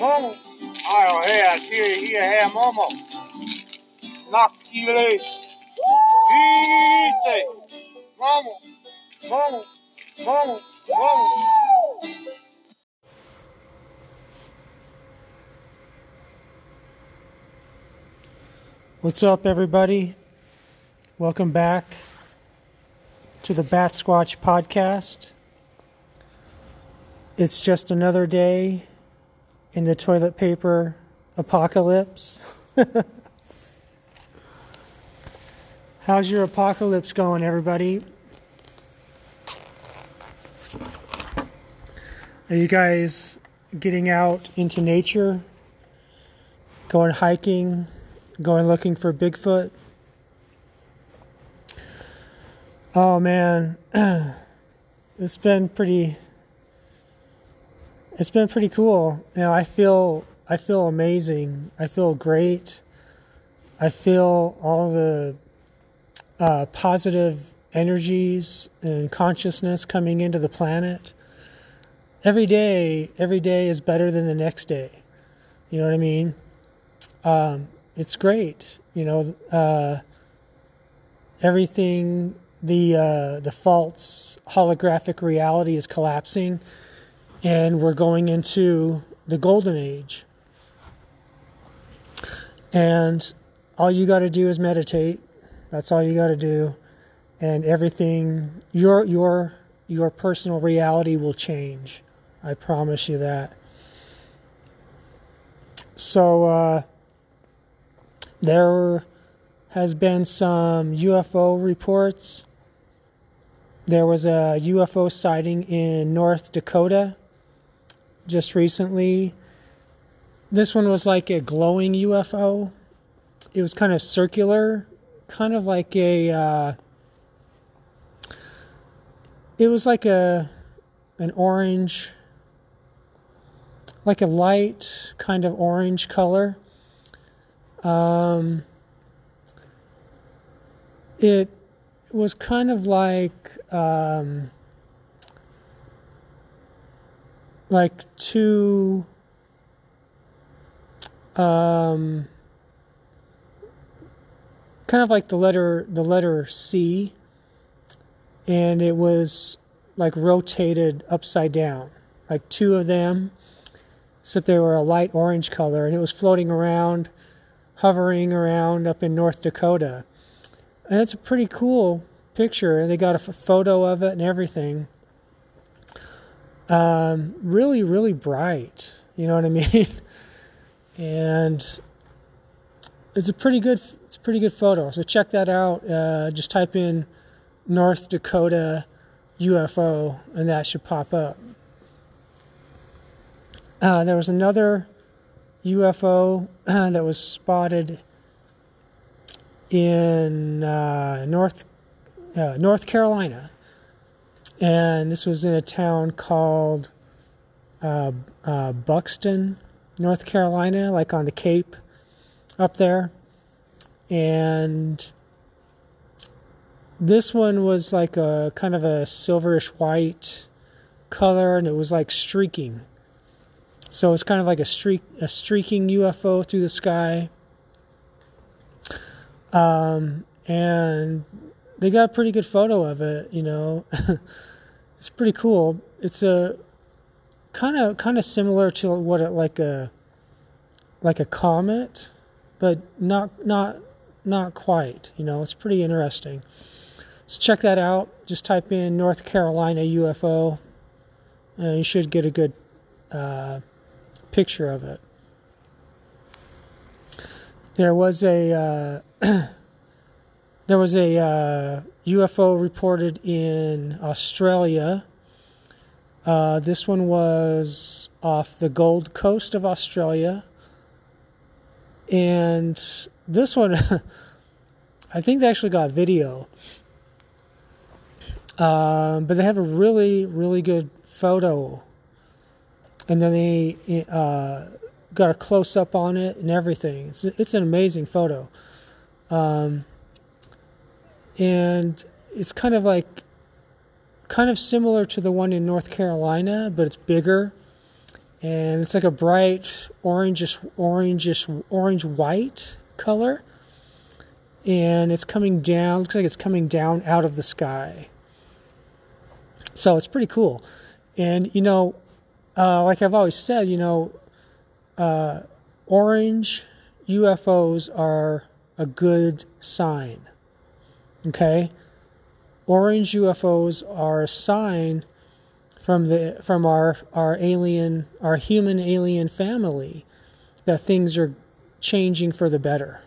Momo. Ajo, her, til her, her, Momo. Nok, Chile. Vite. Momo. Momo. Momo. Momo. What's up, everybody? Welcome back to the Bat Squatch podcast. It's just another day in the toilet paper apocalypse. How's your apocalypse going, everybody? Are you guys getting out into nature? Going hiking? Going looking for Bigfoot? Oh man, it's been pretty. It's been pretty cool. You know, I feel I feel amazing. I feel great. I feel all the uh, positive energies and consciousness coming into the planet. Every day, every day is better than the next day. You know what I mean? Um, it's great. You know, uh, everything the uh, the false holographic reality is collapsing, and we're going into the golden age. And all you got to do is meditate. That's all you got to do, and everything your your your personal reality will change. I promise you that. So uh, there has been some UFO reports. There was a UFO sighting in North Dakota just recently. This one was like a glowing UFO. It was kind of circular, kind of like a. Uh, it was like a an orange, like a light kind of orange color. Um, it was kind of like um, like two um, kind of like the letter the letter C and it was like rotated upside down like two of them except they were a light orange color and it was floating around hovering around up in North Dakota and it's a pretty cool picture. They got a photo of it and everything. Um, really, really bright. You know what I mean? and it's a pretty good. It's a pretty good photo. So check that out. Uh, just type in North Dakota UFO, and that should pop up. Uh, there was another UFO that was spotted in uh, North uh, North Carolina, and this was in a town called uh, uh, Buxton, North Carolina, like on the Cape up there, and this one was like a kind of a silverish white color, and it was like streaking. So it's kind of like a streak, a streaking UFO through the sky um, and they got a pretty good photo of it, you know. it's pretty cool. It's a kind of kind of similar to what it like a like a comet, but not not not quite, you know. It's pretty interesting. So check that out. Just type in North Carolina UFO. and you should get a good uh, picture of it. There was a uh, there was a uh, UFO reported in Australia. Uh, this one was off the Gold Coast of Australia, and this one, I think they actually got video. Um, but they have a really, really good photo, and then they uh, got a close up on it and everything. It's it's an amazing photo, um, and it's kind of like kind of similar to the one in North Carolina, but it's bigger, and it's like a bright orangish, orangish, orange white color, and it's coming down. Looks like it's coming down out of the sky. So it's pretty cool, and you know, uh, like I've always said, you know, uh, orange UFOs are a good sign. Okay? Orange UFOs are a sign from the from our our alien our human alien family that things are changing for the better.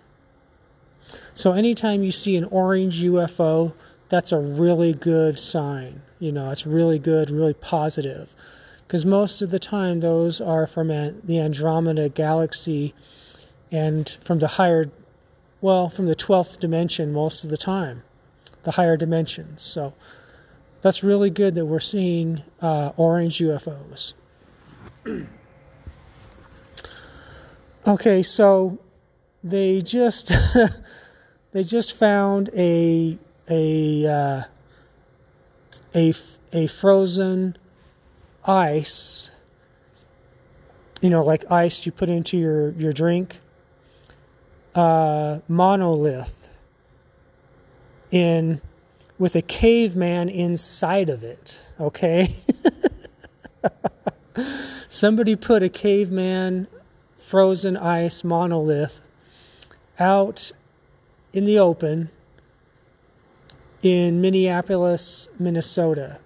So anytime you see an orange UFO, that's a really good sign. You know, it's really good, really positive. Because most of the time those are from the Andromeda galaxy and from the higher well, from the 12th dimension most of the time, the higher dimensions. So that's really good that we're seeing uh, orange UFOs. okay, so they just they just found a a uh, a a frozen ice. You know, like ice you put into your your drink uh, monolith in with a caveman inside of it. Okay, somebody put a caveman frozen ice monolith out in the open in Minneapolis, Minnesota.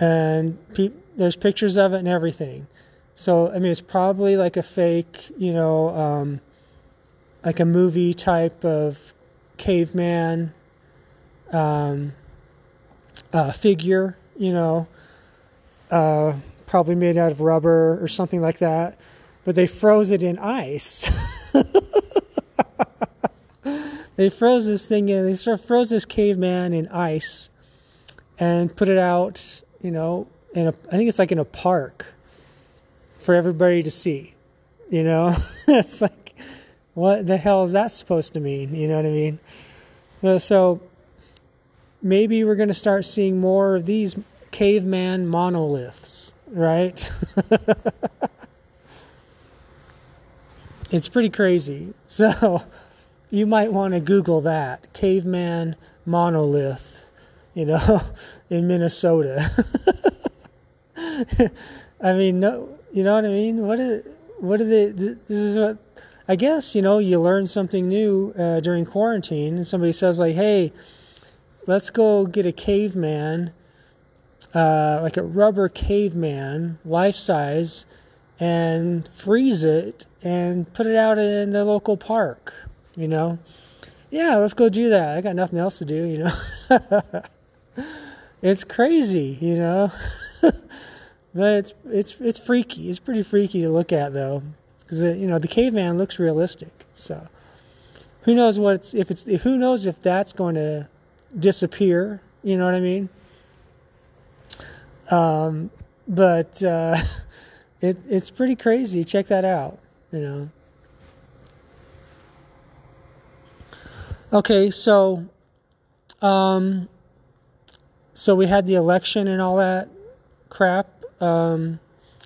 And pe- there's pictures of it and everything. So, I mean, it's probably like a fake, you know, um, like a movie type of caveman um, uh, figure, you know, uh, probably made out of rubber or something like that. But they froze it in ice. they froze this thing in, they sort of froze this caveman in ice and put it out, you know, in a, I think it's like in a park for everybody to see, you know? it's like, what the hell is that supposed to mean? You know what I mean? Uh, so maybe we're going to start seeing more of these caveman monoliths, right? it's pretty crazy. So you might want to Google that caveman monolith, you know, in Minnesota. I mean, no, you know what I mean? What is, what are they? This is what I guess you know you learn something new uh, during quarantine, and somebody says like, "Hey, let's go get a caveman, uh, like a rubber caveman, life size, and freeze it and put it out in the local park." You know, yeah, let's go do that. I got nothing else to do. You know, it's crazy. You know. but it's it's it's freaky. It's pretty freaky to look at though because you know the caveman looks realistic. So who knows what it's, if it's who knows if that's going to disappear? You know what I mean? Um, but uh, it it's pretty crazy. Check that out. You know. Okay, so um, so we had the election and all that crap. Um,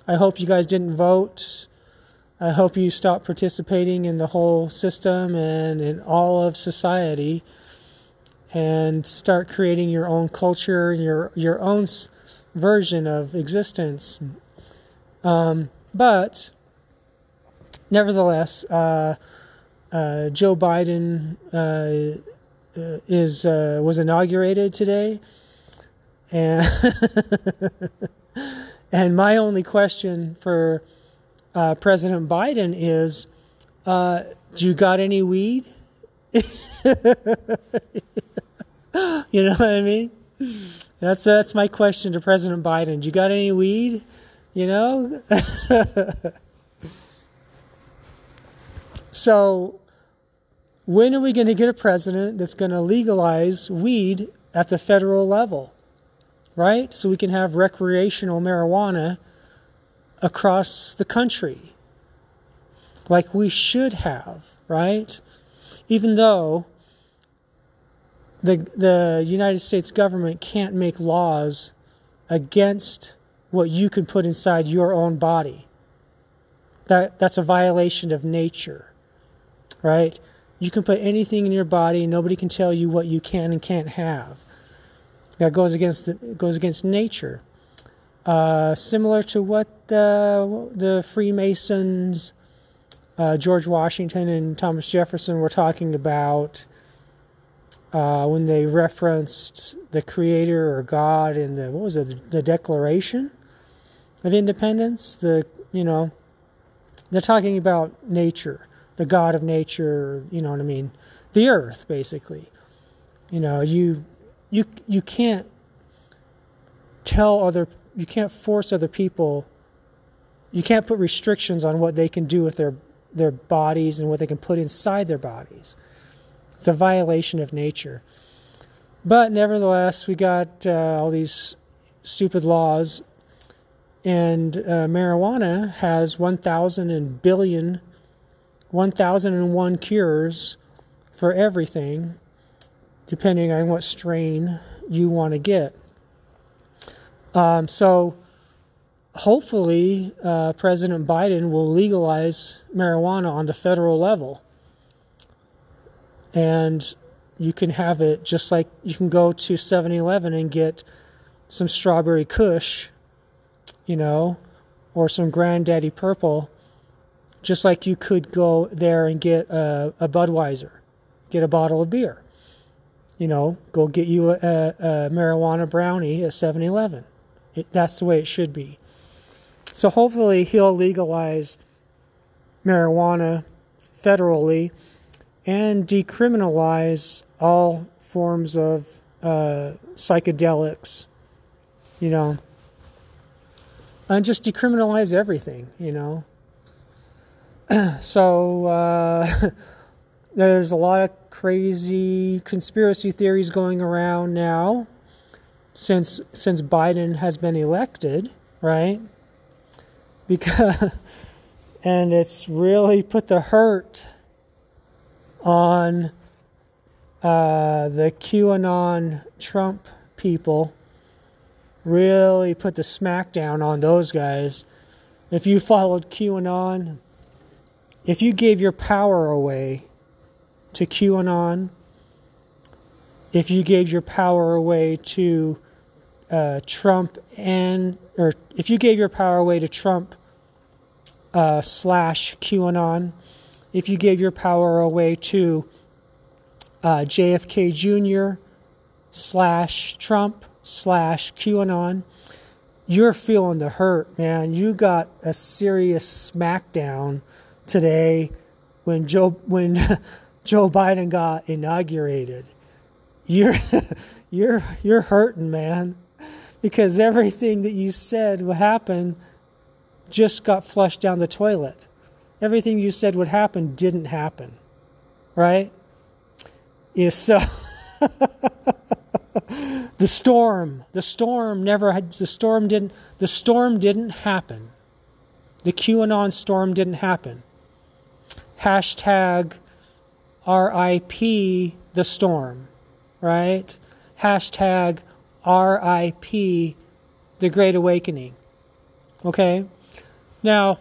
I hope you guys didn't vote. I hope you stop participating in the whole system and in all of society and start creating your own culture, your your own version of existence. Um, but nevertheless, uh, uh, Joe Biden uh, uh is uh, was inaugurated today, and and my only question for uh, President Biden is, uh, "Do you got any weed?" you know what I mean? That's that's my question to President Biden. Do you got any weed? You know. so, when are we going to get a president that's going to legalize weed at the federal level? Right? So we can have recreational marijuana across the country like we should have, right? Even though the the United States government can't make laws against what you can put inside your own body. That that's a violation of nature. Right? You can put anything in your body, nobody can tell you what you can and can't have. That goes against the, goes against nature. Uh, similar to what the, the Freemasons, uh, George Washington and Thomas Jefferson were talking about uh, when they referenced the Creator or God in the what was it the Declaration of Independence. The you know they're talking about nature, the God of nature. You know what I mean? The Earth, basically. You know you you you can't tell other you can't force other people you can't put restrictions on what they can do with their their bodies and what they can put inside their bodies. It's a violation of nature. But nevertheless we got uh, all these stupid laws and uh, marijuana has 1000 and billion 1001 cures for everything depending on what strain you want to get um, so hopefully, uh, President Biden will legalize marijuana on the federal level. And you can have it just like you can go to 7 Eleven and get some strawberry kush, you know, or some granddaddy purple, just like you could go there and get a, a Budweiser, get a bottle of beer. You know, go get you a, a marijuana brownie at 7 Eleven it, that's the way it should be. So hopefully he'll legalize marijuana federally and decriminalize all forms of uh, psychedelics, you know, and just decriminalize everything, you know. so uh, there's a lot of crazy conspiracy theories going around now since since Biden has been elected, right? Because and it's really put the hurt on uh, the QAnon Trump people. Really put the smackdown on those guys. If you followed QAnon, if you gave your power away to QAnon, if you gave your power away to uh, Trump and or if you gave your power away to Trump uh, slash QAnon, if you gave your power away to uh, JFK Jr. slash Trump slash QAnon, you're feeling the hurt, man. You got a serious smackdown today when Joe when Joe Biden got inaugurated you're you're you're hurting, man, because everything that you said would happen just got flushed down the toilet. Everything you said would happen didn't happen, right? Yeah, so the storm, the storm never had. The storm didn't. The storm didn't happen. The QAnon storm didn't happen. Hashtag RIP the storm right? Hashtag RIP, the Great Awakening. Okay? Now,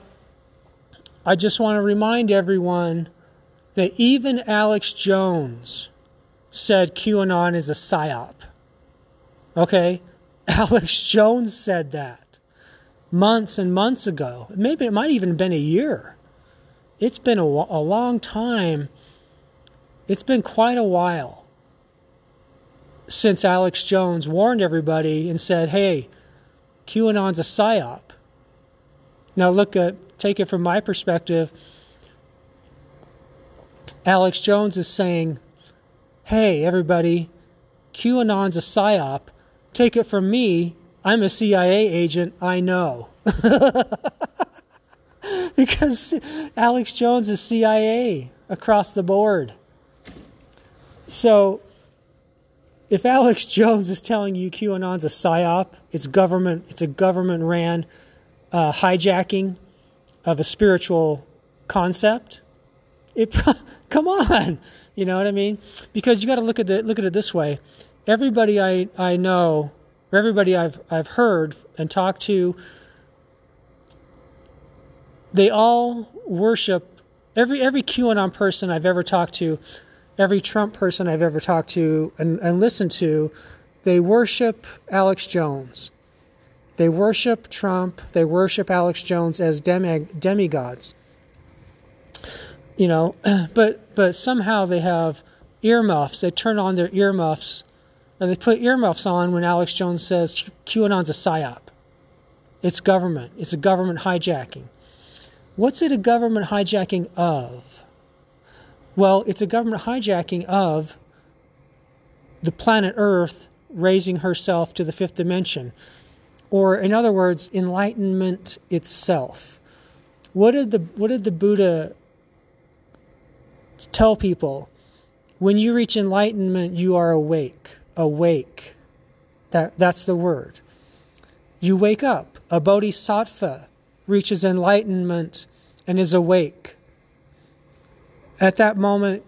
I just want to remind everyone that even Alex Jones said QAnon is a psyop. Okay? Alex Jones said that months and months ago. Maybe it might even have been a year. It's been a, a long time. It's been quite a while since Alex Jones warned everybody and said, hey, QAnon's a psyop. Now, look at, take it from my perspective. Alex Jones is saying, hey, everybody, QAnon's a psyop. Take it from me, I'm a CIA agent, I know. because Alex Jones is CIA across the board. So, if Alex Jones is telling you QAnon's a psyop, it's government, it's a government ran uh, hijacking of a spiritual concept. It come on, you know what I mean? Because you got to look at the look at it this way. Everybody I I know, or everybody I've I've heard and talked to, they all worship every every QAnon person I've ever talked to, every Trump person I've ever talked to and, and listened to, they worship Alex Jones. They worship Trump. They worship Alex Jones as demi- demigods. You know, but but somehow they have earmuffs. They turn on their earmuffs, and they put earmuffs on when Alex Jones says QAnon's a psyop. It's government. It's a government hijacking. What's it a government hijacking of? Well, it's a government hijacking of the planet Earth raising herself to the fifth dimension. Or, in other words, enlightenment itself. What did the, what did the Buddha tell people? When you reach enlightenment, you are awake. Awake. That, that's the word. You wake up. A bodhisattva reaches enlightenment and is awake. At that moment,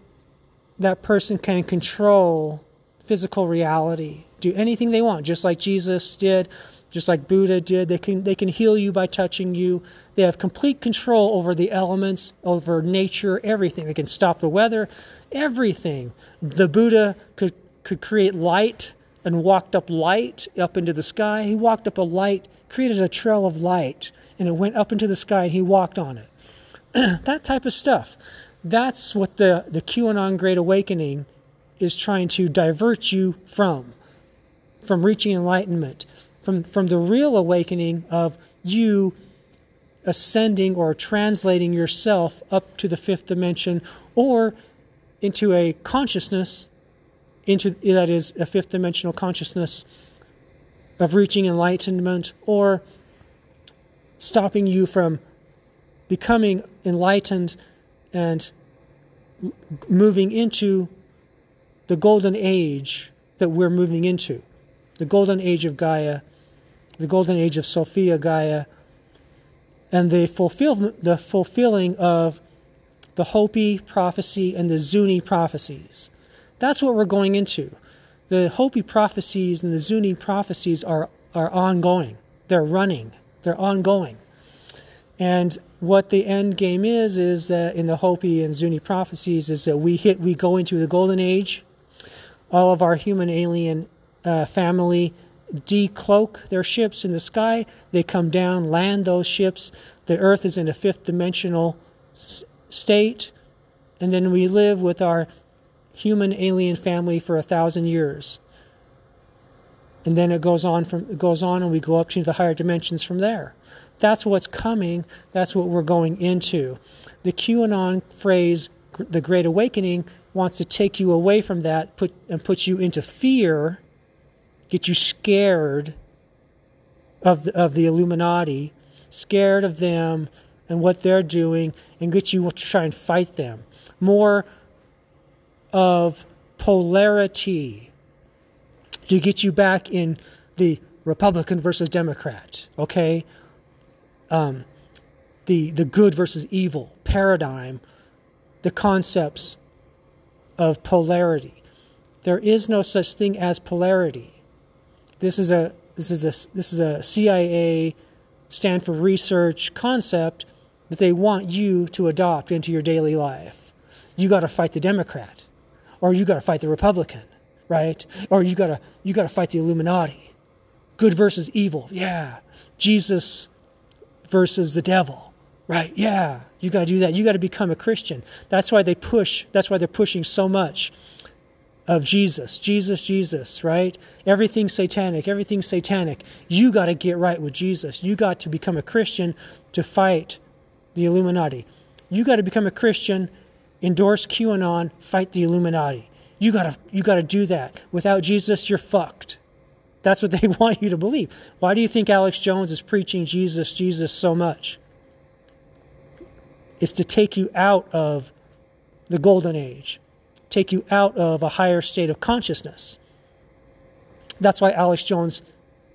that person can control physical reality, do anything they want, just like Jesus did, just like Buddha did. They can, they can heal you by touching you. They have complete control over the elements, over nature, everything. They can stop the weather, everything. The Buddha could, could create light and walked up light up into the sky. He walked up a light, created a trail of light, and it went up into the sky and he walked on it. that type of stuff. That's what the, the QAnon Great Awakening is trying to divert you from, from reaching enlightenment, from, from the real awakening of you ascending or translating yourself up to the fifth dimension or into a consciousness into that is a fifth dimensional consciousness of reaching enlightenment or stopping you from becoming enlightened and moving into the golden age that we're moving into the golden age of Gaia, the golden age of Sophia Gaia, and the, fulfill, the fulfilling of the Hopi prophecy and the Zuni prophecies. That's what we're going into. The Hopi prophecies and the Zuni prophecies are, are ongoing, they're running, they're ongoing. And what the end game is is that in the Hopi and Zuni prophecies is that we hit we go into the golden age. All of our human alien uh, family decloak their ships in the sky. They come down, land those ships. The Earth is in a fifth dimensional s- state, and then we live with our human alien family for a thousand years. And then it goes on from it goes on, and we go up to the higher dimensions from there. That's what's coming. That's what we're going into. The QAnon phrase, the Great Awakening, wants to take you away from that put, and put you into fear, get you scared of the, of the Illuminati, scared of them and what they're doing, and get you to try and fight them. More of polarity to get you back in the Republican versus Democrat, okay? Um, the the good versus evil paradigm, the concepts of polarity. There is no such thing as polarity. This is a this is a this is a CIA Stanford research concept that they want you to adopt into your daily life. You got to fight the Democrat, or you got to fight the Republican, right? Or you got to you got to fight the Illuminati. Good versus evil. Yeah. Jesus versus the devil. Right? Yeah, you got to do that. You got to become a Christian. That's why they push, that's why they're pushing so much of Jesus. Jesus, Jesus, right? Everything's satanic. Everything's satanic. You got to get right with Jesus. You got to become a Christian to fight the Illuminati. You got to become a Christian, endorse QAnon, fight the Illuminati. You got to you got to do that. Without Jesus, you're fucked. That's what they want you to believe. Why do you think Alex Jones is preaching Jesus, Jesus so much? It's to take you out of the golden age, take you out of a higher state of consciousness. That's why Alex Jones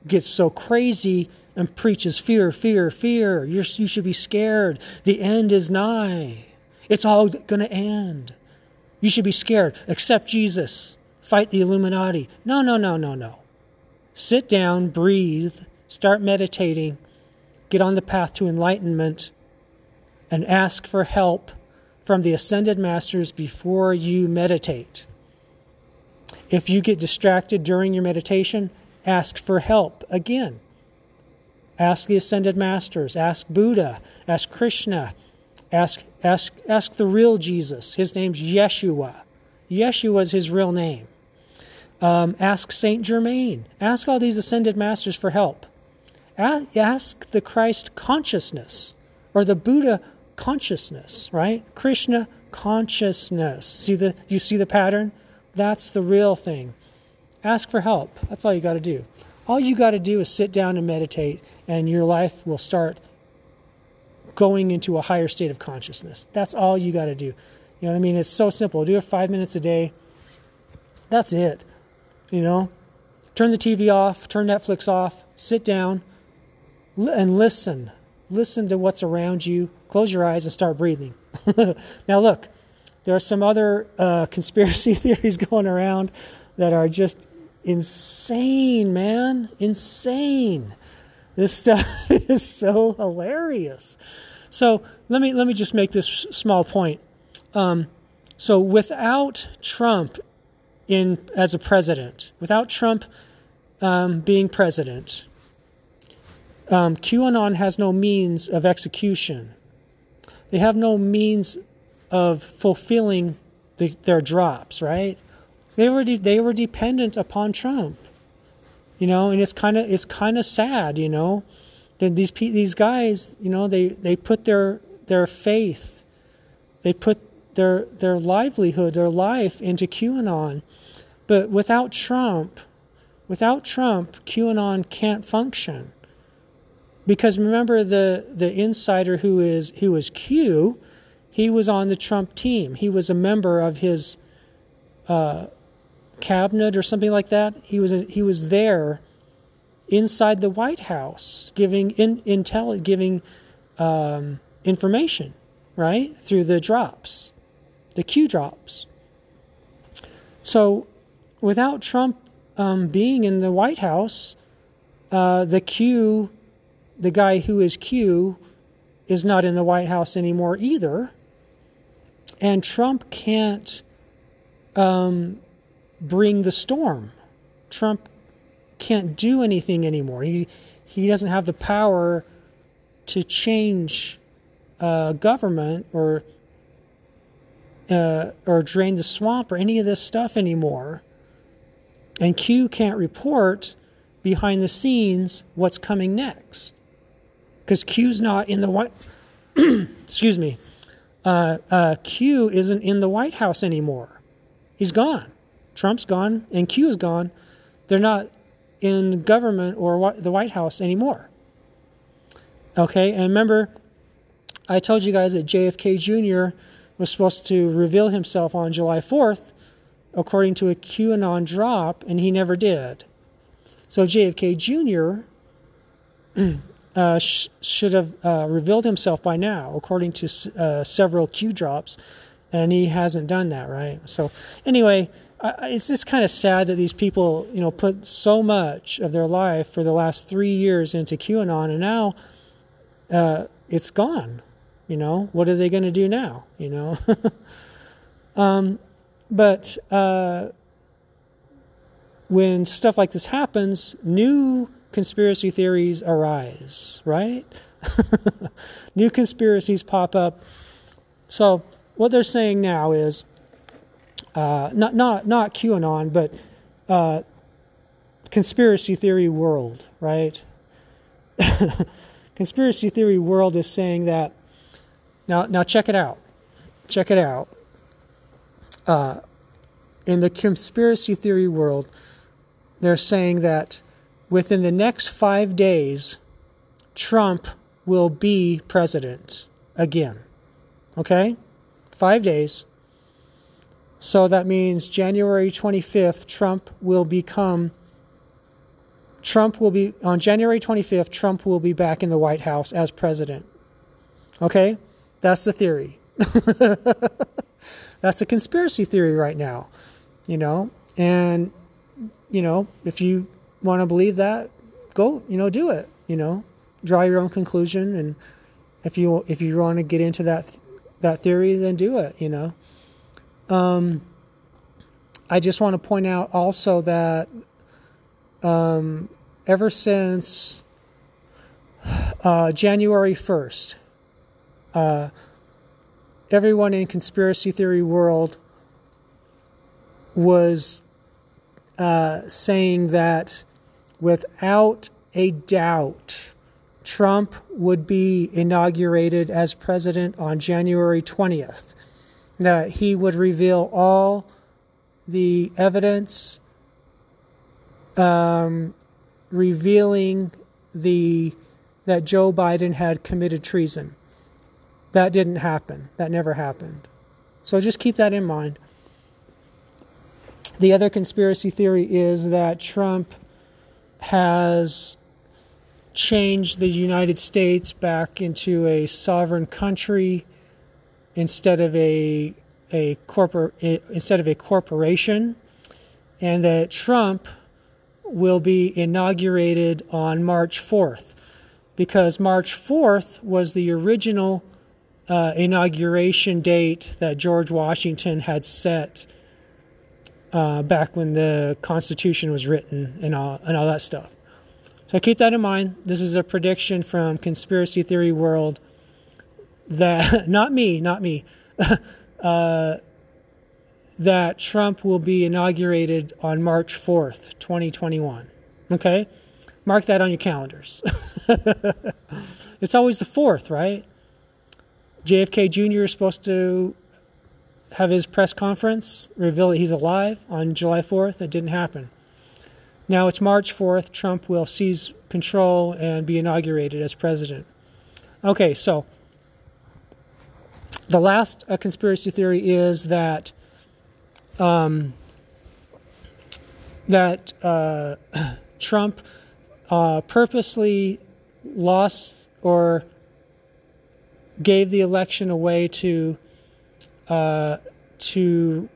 gets so crazy and preaches fear, fear, fear. You're, you should be scared. The end is nigh. It's all going to end. You should be scared. Accept Jesus. Fight the Illuminati. No, no, no, no, no. Sit down, breathe, start meditating, get on the path to enlightenment, and ask for help from the ascended masters before you meditate. If you get distracted during your meditation, ask for help again. Ask the ascended masters, ask Buddha, ask Krishna, ask ask ask the real Jesus. His name's Yeshua. Yeshua is his real name. Um, ask Saint Germain. Ask all these ascended masters for help. Ask the Christ consciousness or the Buddha consciousness, right? Krishna consciousness. See the you see the pattern? That's the real thing. Ask for help. That's all you got to do. All you got to do is sit down and meditate and your life will start going into a higher state of consciousness. That's all you got to do. You know what I mean? It's so simple. Do it 5 minutes a day. That's it. You know? Turn the TV off, turn Netflix off, sit down and listen listen to what's around you, close your eyes, and start breathing. now, look, there are some other uh, conspiracy theories going around that are just insane, man. Insane. This stuff is so hilarious. So let me let me just make this small point. Um, so without Trump in as a president, without Trump um, being president, um, QAnon has no means of execution. They have no means of fulfilling the, their drops, right? They were de- they were dependent upon Trump, you know, and it's kind of it's kind of sad, you know, that these these guys, you know, they they put their their faith, they put their their livelihood, their life into QAnon, but without Trump, without Trump, QAnon can't function. Because remember the the insider who is who is Q, he was on the Trump team. He was a member of his uh, cabinet or something like that. He was he was there inside the White House giving in, intel giving um, information right through the drops, the Q drops. So without Trump um, being in the White House, uh, the Q the guy who is Q is not in the White House anymore either. And Trump can't um, bring the storm. Trump can't do anything anymore. He, he doesn't have the power to change uh, government or uh, or drain the swamp or any of this stuff anymore. And Q can't report behind the scenes what's coming next because Q's not in the White. excuse me. Uh, uh, Q isn't in the White House anymore. He's gone. Trump's gone, and Q is gone. They're not in government or the White House anymore. Okay, and remember, I told you guys that JFK Jr. was supposed to reveal himself on July 4th, according to a QAnon drop, and he never did. So JFK Jr. uh, sh- should have uh, revealed himself by now, according to uh, several Q drops, and he hasn't done that, right? So, anyway, it's just kind of sad that these people, you know, put so much of their life for the last three years into QAnon, and now uh, it's gone. You know, what are they going to do now? You know, um, but uh, when stuff like this happens, new conspiracy theories arise, right? New conspiracies pop up. So what they're saying now is uh, not not not QAnon, but uh, conspiracy theory world, right? conspiracy theory world is saying that now now check it out, check it out. Uh, in the conspiracy theory world, they're saying that within the next five days, Trump will be president again. Okay? Five days. So that means January 25th, Trump will become. Trump will be. On January 25th, Trump will be back in the White House as president. Okay? That's the theory. That's a conspiracy theory right now. You know? And, you know, if you want to believe that, go, you know, do it. You know, draw your own conclusion, and if you if you want to get into that that theory, then do it. You know. Um, I just want to point out also that um, ever since uh, January 1st, uh, everyone in conspiracy theory world was uh, saying that without a doubt, Trump would be inaugurated as president on January 20th. That he would reveal all the evidence um, revealing the that Joe Biden had committed treason. That didn't happen. That never happened. So just keep that in mind. The other conspiracy theory is that Trump has changed the United States back into a sovereign country instead of a a corpor- instead of a corporation, and that Trump will be inaugurated on March 4th, because March 4th was the original uh, inauguration date that George Washington had set uh, back when the Constitution was written and all and all that stuff. So keep that in mind. This is a prediction from conspiracy theory world that not me, not me. uh, that Trump will be inaugurated on March 4th, 2021. Okay? Mark that on your calendars. it's always the 4th, right? JFK Jr. is supposed to have his press conference, reveal that he's alive on July 4th. It didn't happen. Now it's March 4th. Trump will seize control and be inaugurated as president. Okay, so the last uh, conspiracy theory is that um, that uh, Trump uh, purposely lost or gave the election away to uh, to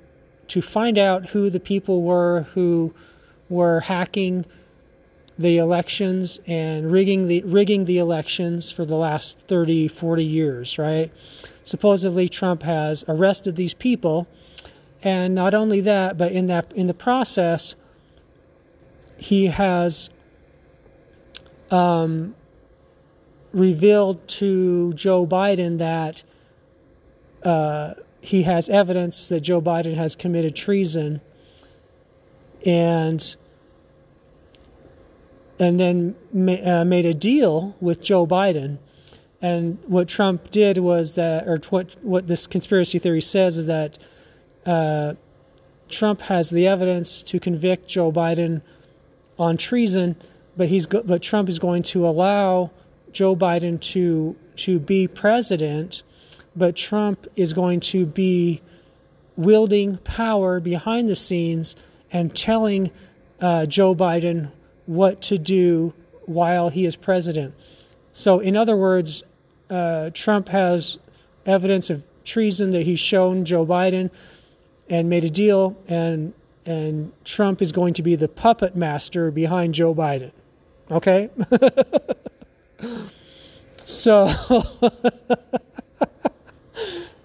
to find out who the people were who were hacking the elections and rigging the rigging the elections for the last 30 40 years right? Supposedly Trump has arrested these people, and not only that, but in that in the process, he has um, revealed to Joe Biden that uh, he has evidence that Joe Biden has committed treason, and and then ma- uh, made a deal with Joe Biden. And what Trump did was that, or what what this conspiracy theory says is that uh, Trump has the evidence to convict Joe Biden on treason, but he's go- but Trump is going to allow Joe Biden to to be president, but Trump is going to be wielding power behind the scenes and telling uh, Joe Biden what to do while he is president. So, in other words, uh, Trump has evidence of treason that he's shown Joe Biden and made a deal, and and Trump is going to be the puppet master behind Joe Biden. Okay? so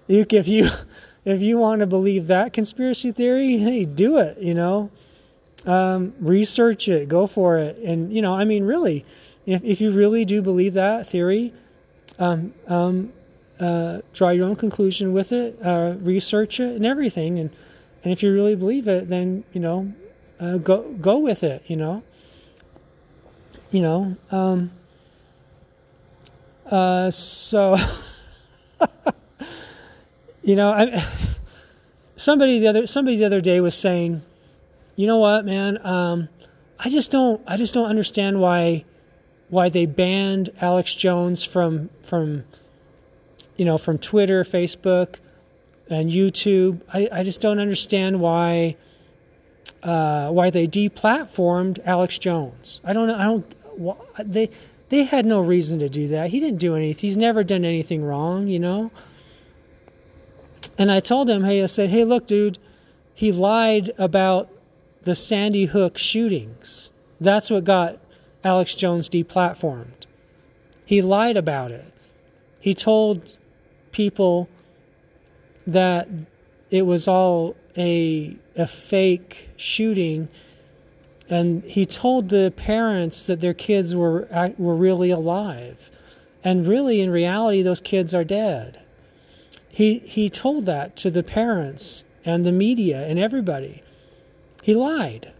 if you if you want to believe that conspiracy theory, hey, do it, you know. Um, research it, go for it. And you know, I mean really, if if you really do believe that theory, um, um, uh, draw your own conclusion with it, uh, research it, and everything. And and if you really believe it, then you know, uh, go go with it. You know. You know. Um, uh, so. you know, I. Somebody the other somebody the other day was saying, you know what, man, um, I just don't I just don't understand why why they banned Alex Jones from from you know from Twitter, Facebook, and YouTube. I, I just don't understand why uh, why they deplatformed Alex Jones. I don't I don't they they had no reason to do that. He didn't do anything. He's never done anything wrong, you know. And I told him, hey, I said, hey, look, dude, he lied about the Sandy Hook shootings. That's what got Alex Jones deplatformed. He lied about it. He told people that it was all a a fake shooting and he told the parents that their kids were were really alive. And really in reality those kids are dead. He he told that to the parents and the media and everybody. He lied.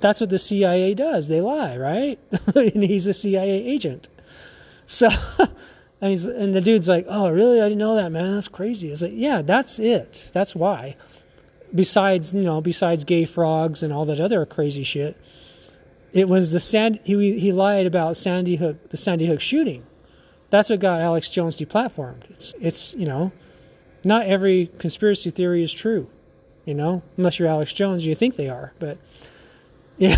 That's what the CIA does. They lie right? And he's a CIA agent. So and, he's, and the dude's like oh really? I didn't know that man. That's crazy. It's like yeah that's it. That's why besides you know besides gay frogs and all that other crazy shit it was the sand he he lied about sandy hook the sandy hook shooting. That's what got alex jones deplatformed. It's it's you know not every conspiracy theory is true you know unless you're alex jones you think they are but yeah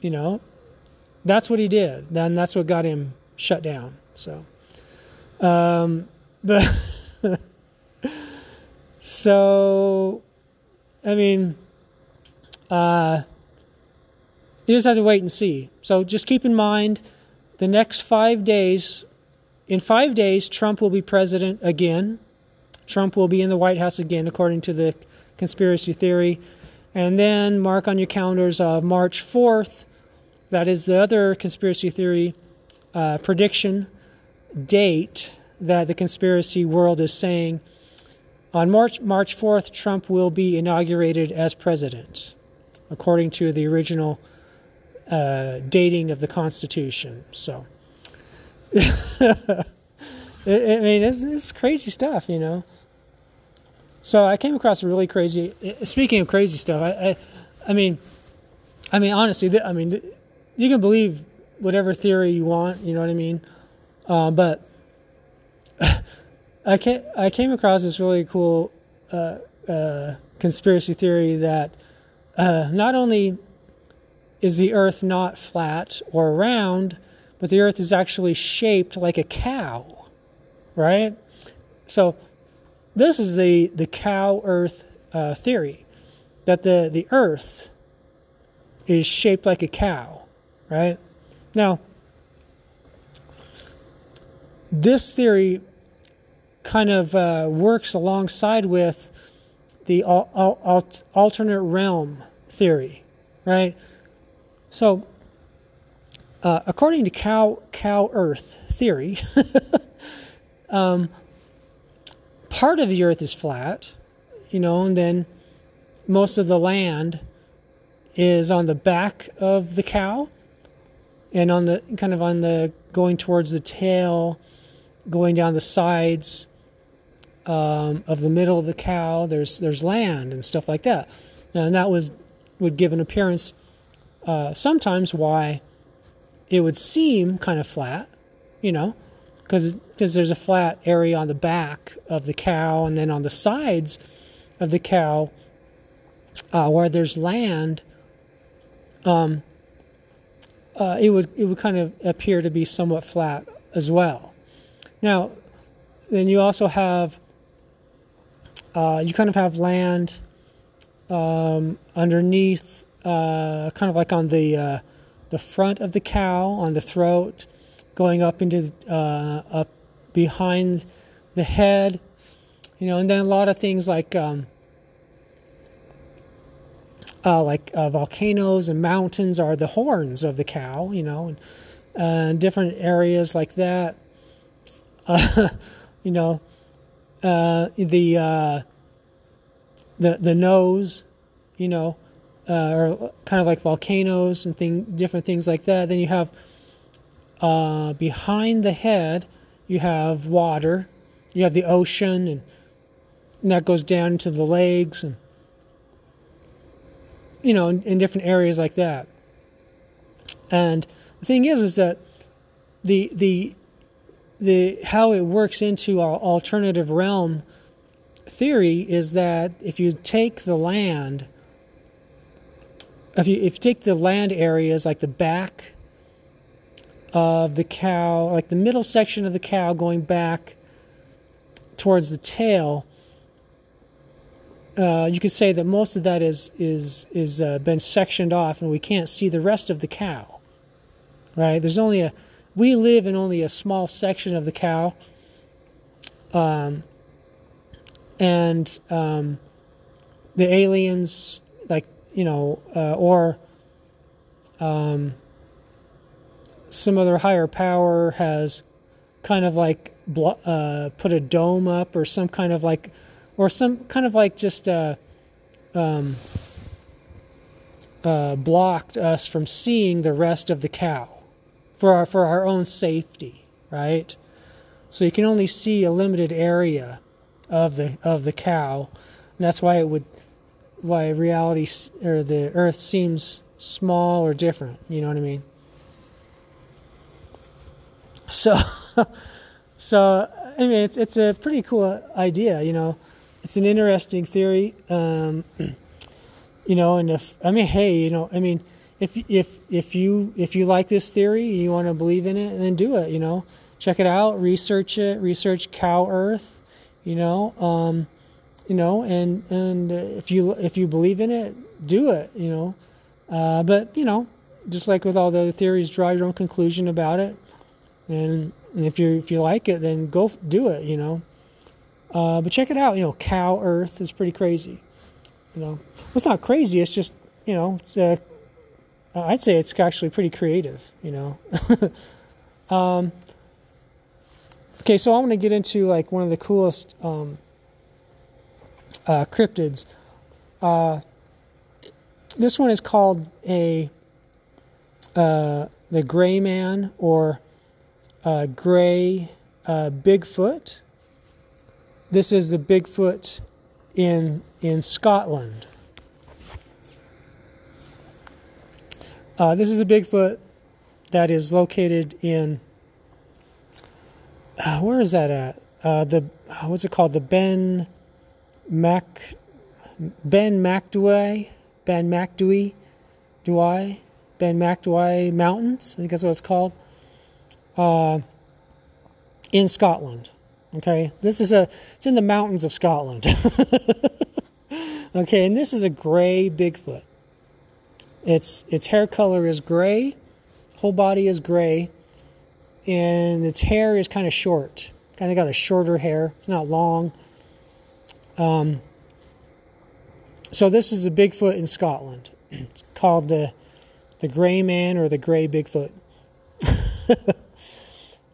you know that's what he did. Then that's what got him shut down so um but So, I mean, uh, you just have to wait and see. So just keep in mind the next five days. In five days, Trump will be president again. Trump will be in the White House again, according to the conspiracy theory. And then mark on your calendars of March 4th. That is the other conspiracy theory uh, prediction date that the conspiracy world is saying on March, March 4th, Trump will be inaugurated as president, according to the original uh, dating of the Constitution. So, I mean, it's, it's crazy stuff, you know. So I came across a really crazy. Speaking of crazy stuff, I, I, I mean, I mean, honestly, I mean, you can believe whatever theory you want. You know what I mean? Uh, but I came, I came across this really cool uh, uh, conspiracy theory that uh, not only is the Earth not flat or round, but the Earth is actually shaped like a cow, right? So this is the the cow Earth uh, theory that the the Earth is shaped like a cow, right? Now, this theory kind of uh, works alongside with the al- al- alternate realm theory, right? So, uh, according to cow cow Earth theory, um, part of the Earth is flat, you know, and then most of the land is on the back of the cow, and on the kind of on the going towards the tail, going down the sides um, of the middle of the cow. There's there's land and stuff like that, and that was would give an appearance uh, sometimes why it would seem kind of flat, you know, because because there's a flat area on the back of the cow, and then on the sides of the cow uh, where there's land. Um, uh, it would it would kind of appear to be somewhat flat as well. Now, then you also have uh, you kind of have land um, underneath, uh, kind of like on the uh, the front of the cow, on the throat, going up into uh, up behind the head, you know, and then a lot of things like um, uh, like uh, volcanoes and mountains are the horns of the cow, you know, and different areas like that. you know, uh, the uh, the the nose, you know, uh, or kind of like volcanoes and thing, different things like that. Then you have uh, behind the head, you have water, you have the ocean, and, and that goes down into the legs, and you know, in, in different areas like that. And the thing is, is that the the the how it works into our alternative realm theory is that if you take the land if you if you take the land areas like the back of the cow like the middle section of the cow going back towards the tail uh, you could say that most of that is is is uh, been sectioned off, and we can't see the rest of the cow. Right? There's only a we live in only a small section of the cow, um, and um, the aliens, like you know, uh, or um, some other higher power has kind of like uh, put a dome up or some kind of like or some kind of like just uh, um, uh, blocked us from seeing the rest of the cow for our for our own safety, right? So you can only see a limited area of the of the cow, and that's why it would why reality or the Earth seems small or different. You know what I mean? So, so I mean, it's it's a pretty cool idea. You know, it's an interesting theory. Um, you know, and if I mean, hey, you know, I mean, if if if you if you like this theory, you want to believe in it, then do it. You know, check it out, research it, research cow Earth. You know, um, you know, and and if you if you believe in it, do it. You know, uh, but you know, just like with all the other theories, draw your own conclusion about it, and if you if you like it, then go do it. You know. Uh, but check it out. You know, cow Earth is pretty crazy. You know, well, it's not crazy. It's just you know, it's uh, I'd say it's actually pretty creative. You know. um, okay, so I want to get into like one of the coolest um, uh, cryptids. Uh, this one is called a uh, the Gray Man or uh, Gray uh, Bigfoot. This is the Bigfoot in in Scotland. Uh, this is a Bigfoot that is located in uh, where is that at? Uh, the uh, what's it called? The Ben Mac Ben Macdui Ben Macdui Dui Ben Macdui Mountains. I think that's what it's called. Uh, in Scotland. Okay, this is a it's in the mountains of Scotland. okay, and this is a gray Bigfoot. Its its hair color is gray, whole body is gray, and its hair is kind of short. Kind of got a shorter hair. It's not long. Um, so this is a Bigfoot in Scotland. It's called the the Gray Man or the Gray Bigfoot.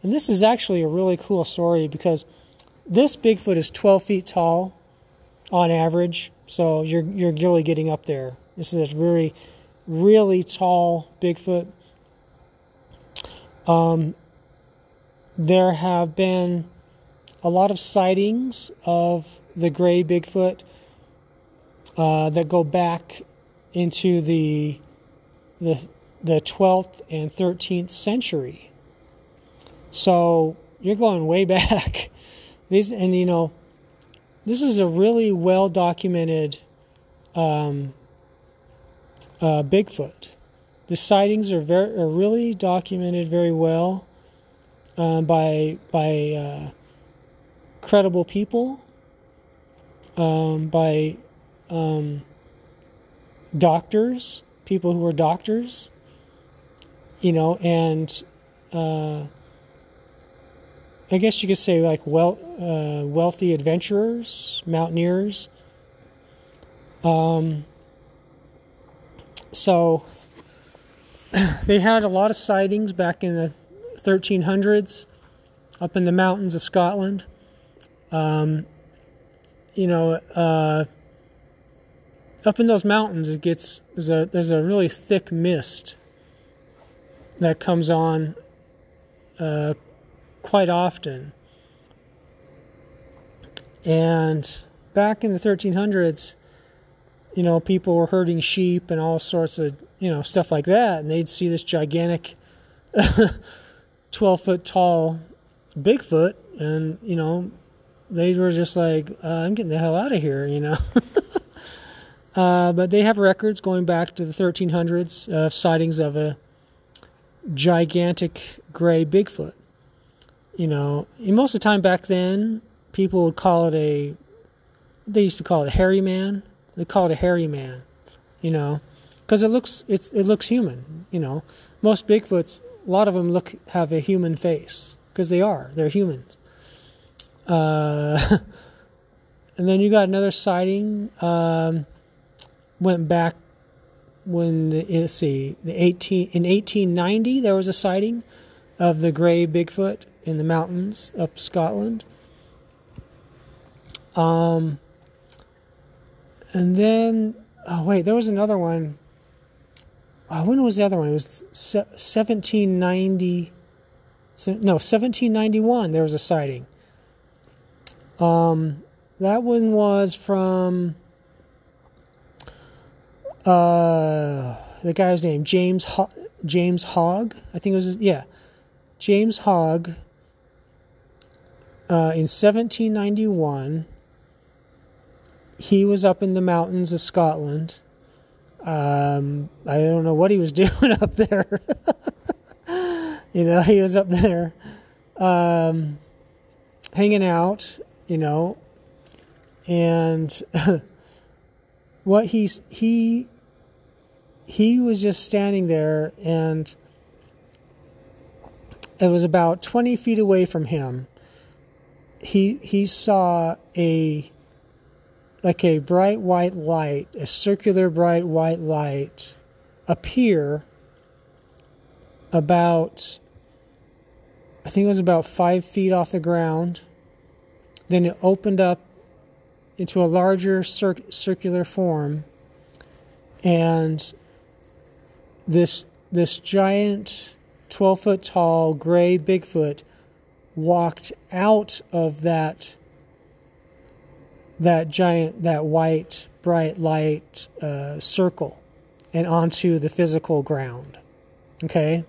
And this is actually a really cool story because this Bigfoot is 12 feet tall on average. So you're you're really getting up there. This is a very, really tall Bigfoot. Um, there have been a lot of sightings of the gray Bigfoot uh, that go back into the the the 12th and 13th century. So you're going way back. These and you know, this is a really well documented um, uh, Bigfoot. The sightings are very are really documented very well uh, by by uh, credible people, um, by um, doctors, people who are doctors, you know, and uh, I guess you could say like well, uh, wealthy adventurers, mountaineers. Um, so they had a lot of sightings back in the 1300s up in the mountains of Scotland. Um, you know, uh, up in those mountains, it gets there's a there's a really thick mist that comes on uh, quite often. And back in the 1300s, you know, people were herding sheep and all sorts of, you know, stuff like that. And they'd see this gigantic 12 foot tall Bigfoot. And, you know, they were just like, uh, I'm getting the hell out of here, you know. uh, but they have records going back to the 1300s of sightings of a gigantic gray Bigfoot you know, most of the time back then, people would call it a they used to call it a hairy man. They call it a hairy man, you know, because it looks it's it looks human. You know, most Bigfoots, a lot of them look have a human face because they are they're humans. Uh, and then you got another sighting. Um, went back when the, let's see the 18 in 1890 there was a sighting of the gray Bigfoot in the mountains up Scotland. Um, and then, oh wait, there was another one. Oh, when was the other one? It was 1790. No, 1791. There was a sighting. Um, that one was from uh, the guy's name James Ho- James Hogg. I think it was yeah, James Hogg. Uh, in 1791, he was up in the mountains of Scotland. Um, I don't know what he was doing up there. you know, he was up there um, hanging out, you know, and what he's he he was just standing there and it was about 20 feet away from him he he saw a like a bright white light, a circular bright white light appear about, I think it was about five feet off the ground. Then it opened up into a larger cir- circular form, and this this giant, twelve foot tall gray Bigfoot walked out of that that giant, that white, bright light uh, circle and onto the physical ground. Okay?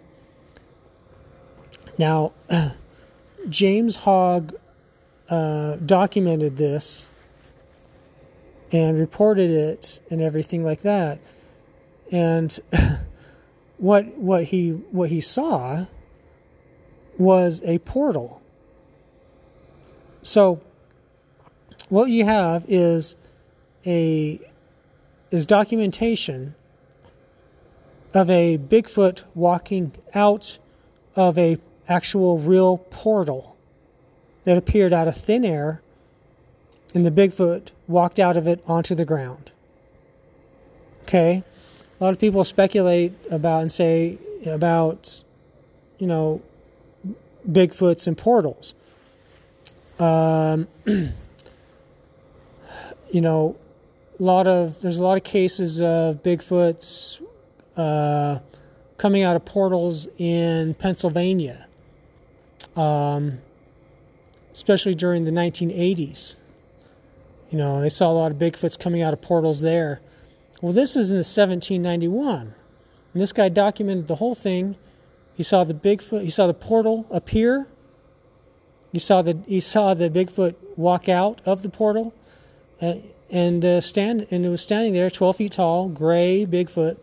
Now, James Hogg uh, documented this and reported it and everything like that. And what what he what he saw was a portal. So what you have is a is documentation of a Bigfoot walking out of a actual real portal that appeared out of thin air and the Bigfoot walked out of it onto the ground. Okay? A lot of people speculate about and say about you know Bigfoots and portals. Um you know, a lot of there's a lot of cases of Bigfoots uh, coming out of portals in Pennsylvania, um, especially during the 1980s. You know, they saw a lot of Bigfoots coming out of portals there. Well, this is in the 1791, and this guy documented the whole thing. He saw the Bigfoot. He saw the portal appear. He saw the he saw the Bigfoot walk out of the portal uh, and uh, stand and it was standing there, 12 feet tall, gray Bigfoot.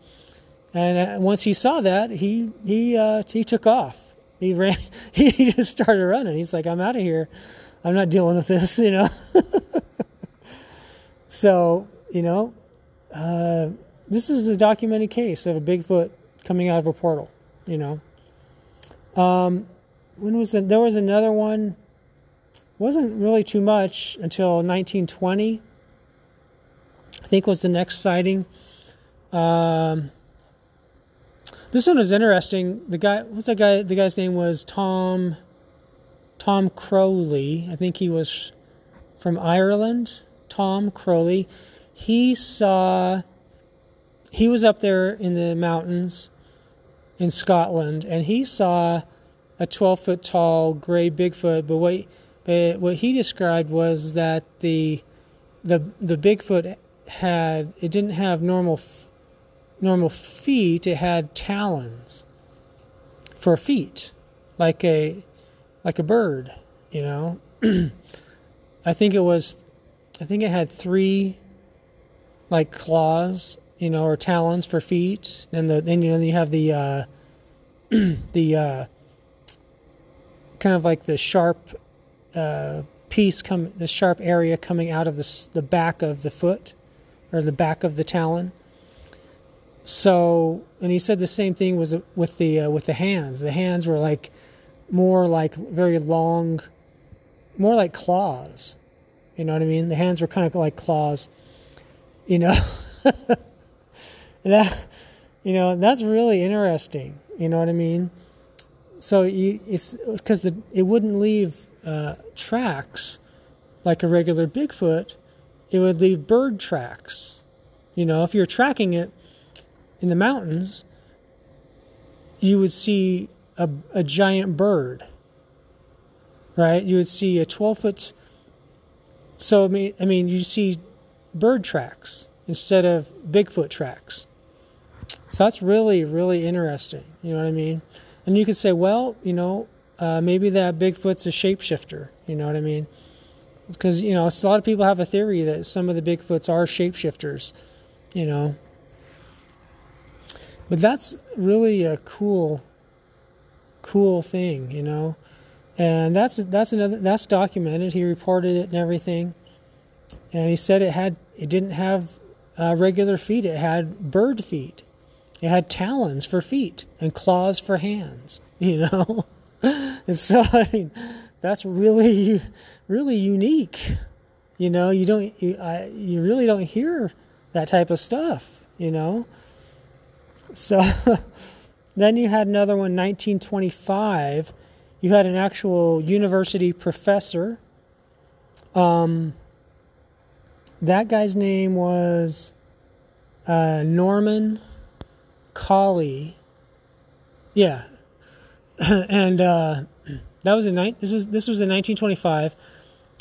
And uh, once he saw that, he he uh, he took off. He ran. He just started running. He's like, "I'm out of here. I'm not dealing with this," you know. so you know, this is a documented case of a Bigfoot coming out of a portal. You know, um, when was it? There was another one. Wasn't really too much until 1920 I think was the next sighting. Um, this one was interesting. The guy, what's that guy? The guy's name was Tom. Tom Crowley. I think he was from Ireland. Tom Crowley. He saw. He was up there in the mountains in Scotland, and he saw a 12 foot tall gray Bigfoot. But what, but what he described was that the the the Bigfoot had it didn't have normal normal feet it had talons for feet like a like a bird you know? I think it was i think it had three like claws you know or talons for feet and the then you know you have the uh the uh kind of like the sharp uh piece come the sharp area coming out of the the back of the foot or the back of the talon. So, and he said the same thing was with the uh, with the hands. The hands were like more like very long, more like claws. You know what I mean? The hands were kind of like claws. You know, that you know that's really interesting. You know what I mean? So you, it's because it wouldn't leave uh, tracks like a regular Bigfoot. It would leave bird tracks. You know, if you're tracking it in the mountains, you would see a, a giant bird, right? You would see a 12 foot. So, I mean, I mean, you see bird tracks instead of Bigfoot tracks. So that's really, really interesting. You know what I mean? And you could say, well, you know, uh, maybe that Bigfoot's a shapeshifter. You know what I mean? Because, you know, a lot of people have a theory that some of the Bigfoots are shapeshifters, you know. But that's really a cool, cool thing, you know. And that's that's another that's documented. He reported it and everything, and he said it had it didn't have uh, regular feet. It had bird feet. It had talons for feet and claws for hands. You know, and so I mean, that's really really unique. You know, you don't you, I, you really don't hear that type of stuff. You know, so then you had another one, 1925. You had an actual university professor. Um, that guy's name was uh, Norman Collie. Yeah, and uh, that was in this is this was in 1925.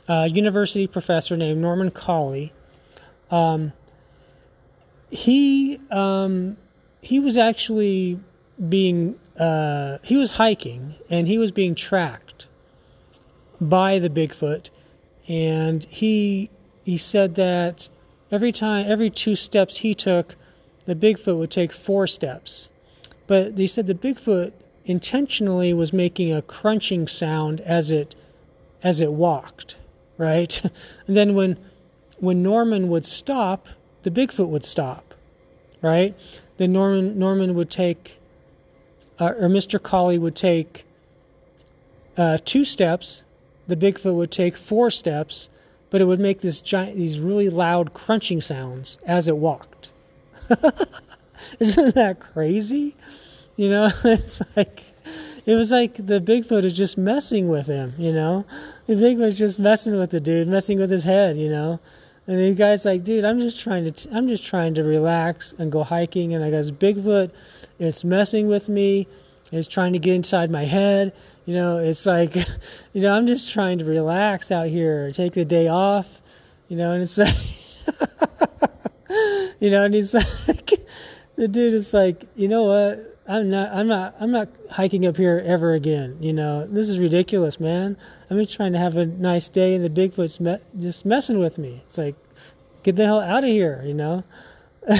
Uh, university professor named Norman Collie. Um, he um, he was actually being uh, he was hiking and he was being tracked by the Bigfoot, and he he said that every time every two steps he took, the Bigfoot would take four steps. But he said the Bigfoot intentionally was making a crunching sound as it as it walked, right? and then when when Norman would stop, the Bigfoot would stop, right? Then Norman Norman would take uh, or Mr. Collie would take uh, two steps. The Bigfoot would take four steps, but it would make this giant, these really loud crunching sounds as it walked. Isn't that crazy? You know, it's like it was like the Bigfoot is just messing with him. You know, the Bigfoot's just messing with the dude, messing with his head. You know, and the guy's like, dude, I'm just trying to, t- I'm just trying to relax and go hiking. And I guess Bigfoot, it's messing with me. It's trying to get inside my head. You know, it's like, you know, I'm just trying to relax out here, take the day off. You know, and it's like, you know, and he's like, the dude is like, you know what? I'm not, I'm not, I'm not hiking up here ever again. You know, this is ridiculous, man. I'm just trying to have a nice day, and the Bigfoot's me- just messing with me. It's like, get the hell out of here, you know.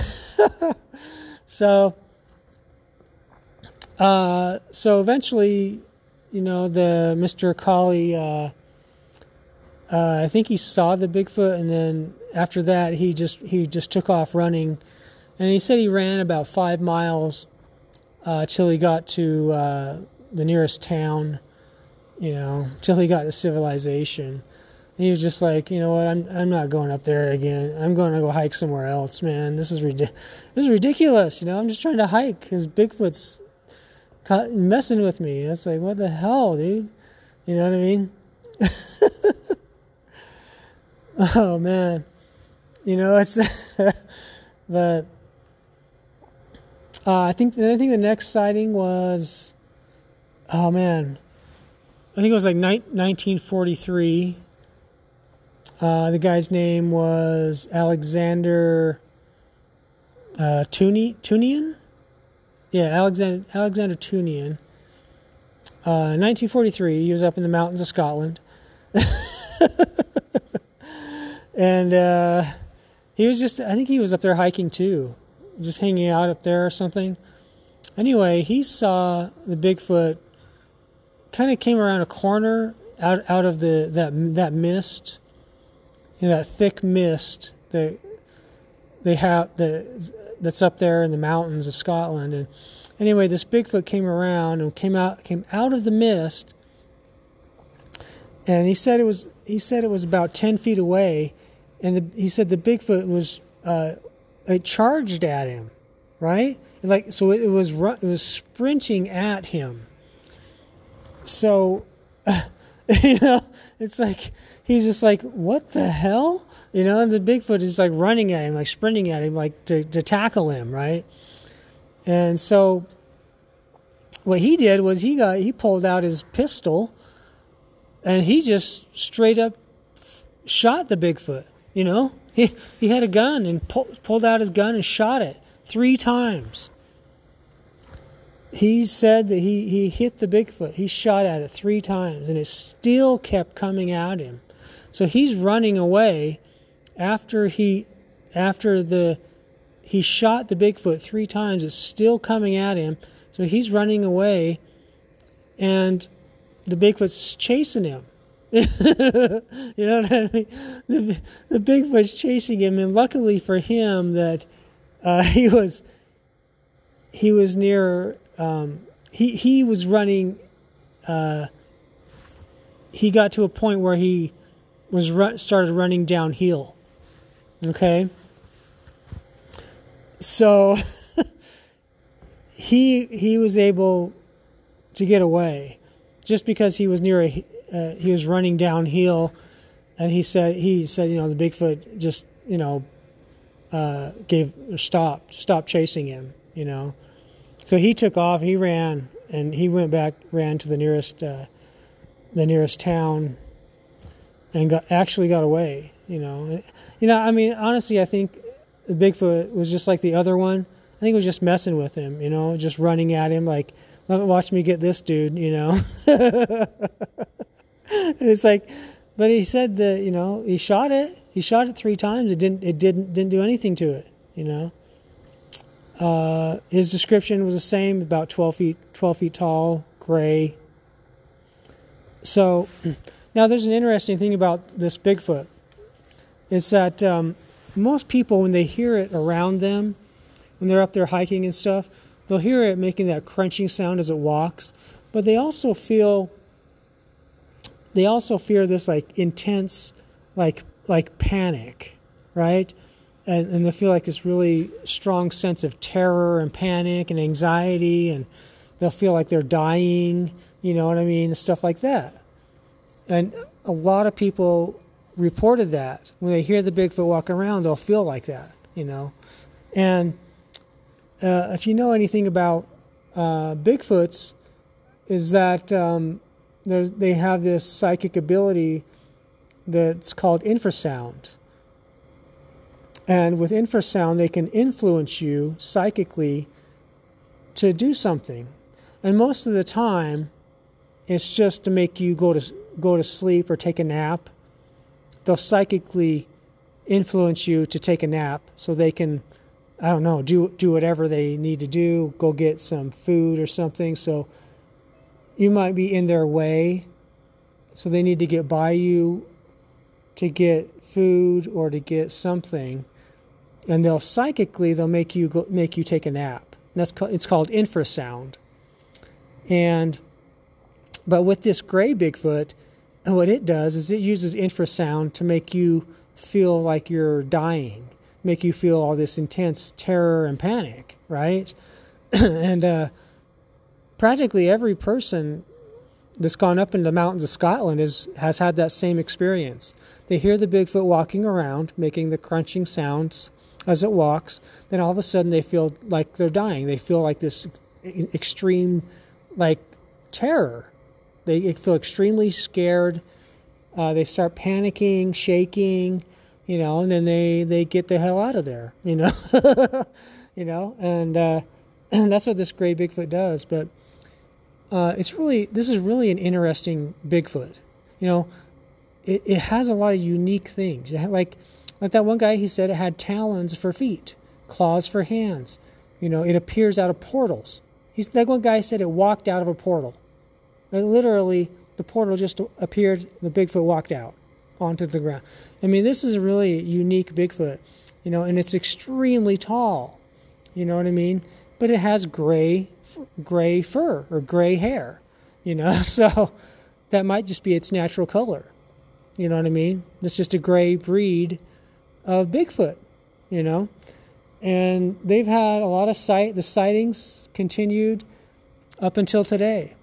so, uh, so eventually, you know, the Mr. Collie, uh, uh, I think he saw the Bigfoot, and then after that, he just he just took off running, and he said he ran about five miles uh, till he got to uh, the nearest town, you know, till he got to civilization. And he was just like, you know what, I'm I'm not going up there again. I'm going to go hike somewhere else, man. This is rid- this is ridiculous. You know, I'm just trying to hike. His Bigfoot's messing with me. It's like, what the hell, dude? You know what I mean? oh man, you know it's but uh, I think I think the next sighting was, oh man, I think it was like ni- 1943. Uh, the guy's name was Alexander uh, Tuni- Tewnion. Yeah, Alexander Alexander Tewnion. Uh, 1943, he was up in the mountains of Scotland, and uh, he was just—I think he was up there hiking too just hanging out up there or something. Anyway, he saw the Bigfoot kind of came around a corner out out of the that that mist, you know, that thick mist that they have that's up there in the mountains of Scotland. And anyway, this Bigfoot came around and came out came out of the mist, and he said it was he said it was about ten feet away, and the, he said the Bigfoot was uh, it charged at him, right? Like so, it was it was sprinting at him. So, you know, it's like he's just like, what the hell? You know, and the Bigfoot is like running at him, like sprinting at him, like to, to tackle him, right? And so what he did was he got he pulled out his pistol and he just straight up shot the Bigfoot. You know, he he had a gun and pull, pulled out his gun and shot it three times. He said that he, he hit the Bigfoot. He shot at it three times and it still kept coming at him. So he's running away after he after the he shot the Bigfoot three times. It's still coming at him. So he's running away and the Bigfoot's chasing him. you know what I mean? The, the Bigfoot's chasing him, and luckily for him that uh, he was he was near um, he he was running. Uh, he got to a point where he was run, started running downhill. Okay. So he he was able to get away just because he was near a uh, he was running downhill and he said he said you know the bigfoot just you know uh, gave stopped stopped chasing him you know. So he took off he ran and he went back ran to the nearest uh, the nearest town and got actually got away you know. You know i mean honestly i think the bigfoot was just like the other one. I think it was just messing with him you know just running at him like watch me get this dude you know and it's like but he said that you know he shot it. He shot it three times. It didn't it didn't didn't do anything to it you know? Uh, his description was the same about 12 feet 12 feet tall gray. So now, there's an interesting thing about this Bigfoot. Is that um, most people, when they hear it around them, when they're up there hiking and stuff, they'll hear it making that crunching sound as it walks, but they also feel they also fear this like intense like like panic, right? And, and they feel like this really strong sense of terror and panic and anxiety, and they'll feel like they're dying, you know what I mean, stuff like that. And a lot of people reported that when they hear the Bigfoot walk around, they'll feel like that, you know. And uh, if you know anything about uh, Bigfoots, is that um, they have this psychic ability that's called infrasound. And with infrasound, they can influence you psychically to do something. And most of the time, it's just to make you go to go to sleep or take a nap. They'll psychically influence you to take a nap so they can I don't know, do do whatever they need to do, go get some food or something. So you might be in their way. So they need to get by you to get food or to get something. And they'll psychically they'll make you go, make you take a nap. And that's it's called infrasound. And but with this gray Bigfoot, what it does is it uses infrasound to make you feel like you're dying, make you feel all this intense terror and panic, right? and uh, practically every person that's gone up into the mountains of Scotland is has had that same experience. They hear the Bigfoot walking around, making the crunching sounds as it walks. Then all of a sudden, they feel like they're dying. They feel like this extreme, like terror, they feel extremely scared. Uh, they start panicking, shaking, you know, and then they, they get the hell out of there, you know, you know, and, uh, that's what this gray Bigfoot does. But uh, it's really this is really an interesting Bigfoot. You know, it, it has a lot of unique things. like like that one guy, he said it had talons for feet, claws for hands. You know, it appears out of portals. He's that one guy said it walked out of a portal. It literally the portal just appeared. The Bigfoot walked out onto the ground. I mean, this is a really unique Bigfoot, you know, and it's extremely tall. You know what I mean? But it has gray, gray fur or gray hair. You know, so that might just be its natural color. You know what I mean? It's just a gray breed of Bigfoot. You know, and they've had a lot of sight. The sightings continued up until today.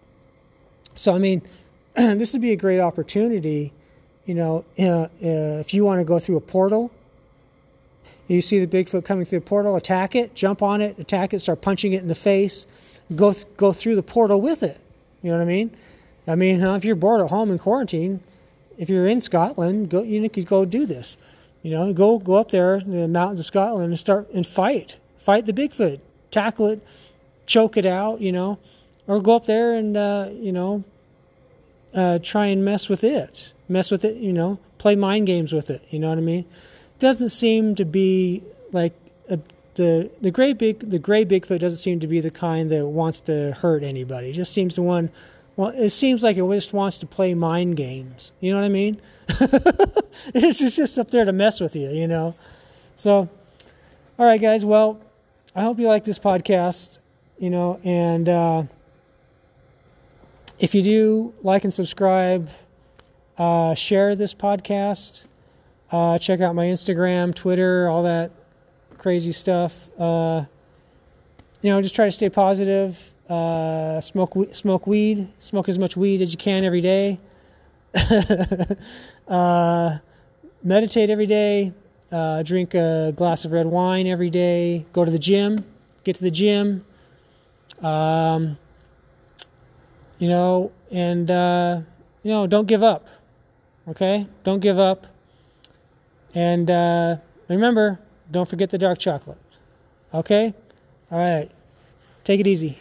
So I mean, this would be a great opportunity you know, uh, uh, if you want to go through a portal, you see the Bigfoot coming through the portal, attack it, jump on it, attack it, start punching it in the face, go th- go through the portal with it. You know what I mean? I mean, if you're bored at home in quarantine, if you're in Scotland, go you could go do this. You know, go go up there in the mountains of Scotland and start and fight, fight the Bigfoot, tackle it, choke it out. You know, or go up there and uh, you know uh, try and mess with it mess with it, you know, play mind games with it. You know what I mean? Doesn't seem to be like a, the the gray big the gray Bigfoot doesn't seem to be the kind that wants to hurt anybody. It just seems the one. Well, it seems like it just wants to play mind games. You know what I mean? it's just, just up there to mess with you. You know. So, all right, guys. Well, I hope you like this podcast. You know, and uh, if you do, like and subscribe uh, share this podcast. Uh, check out my Instagram, Twitter, all that crazy stuff. Uh, you know, just try to stay positive. Uh, smoke smoke weed. Smoke as much weed as you can every day. Uh, meditate every day. Uh, drink a glass of red wine every day. Go to the gym. Get to the gym. Um, you know, and you know, don't give up. Okay? Don't give up. And uh, remember, don't forget the dark chocolate. Okay? All right. Take it easy.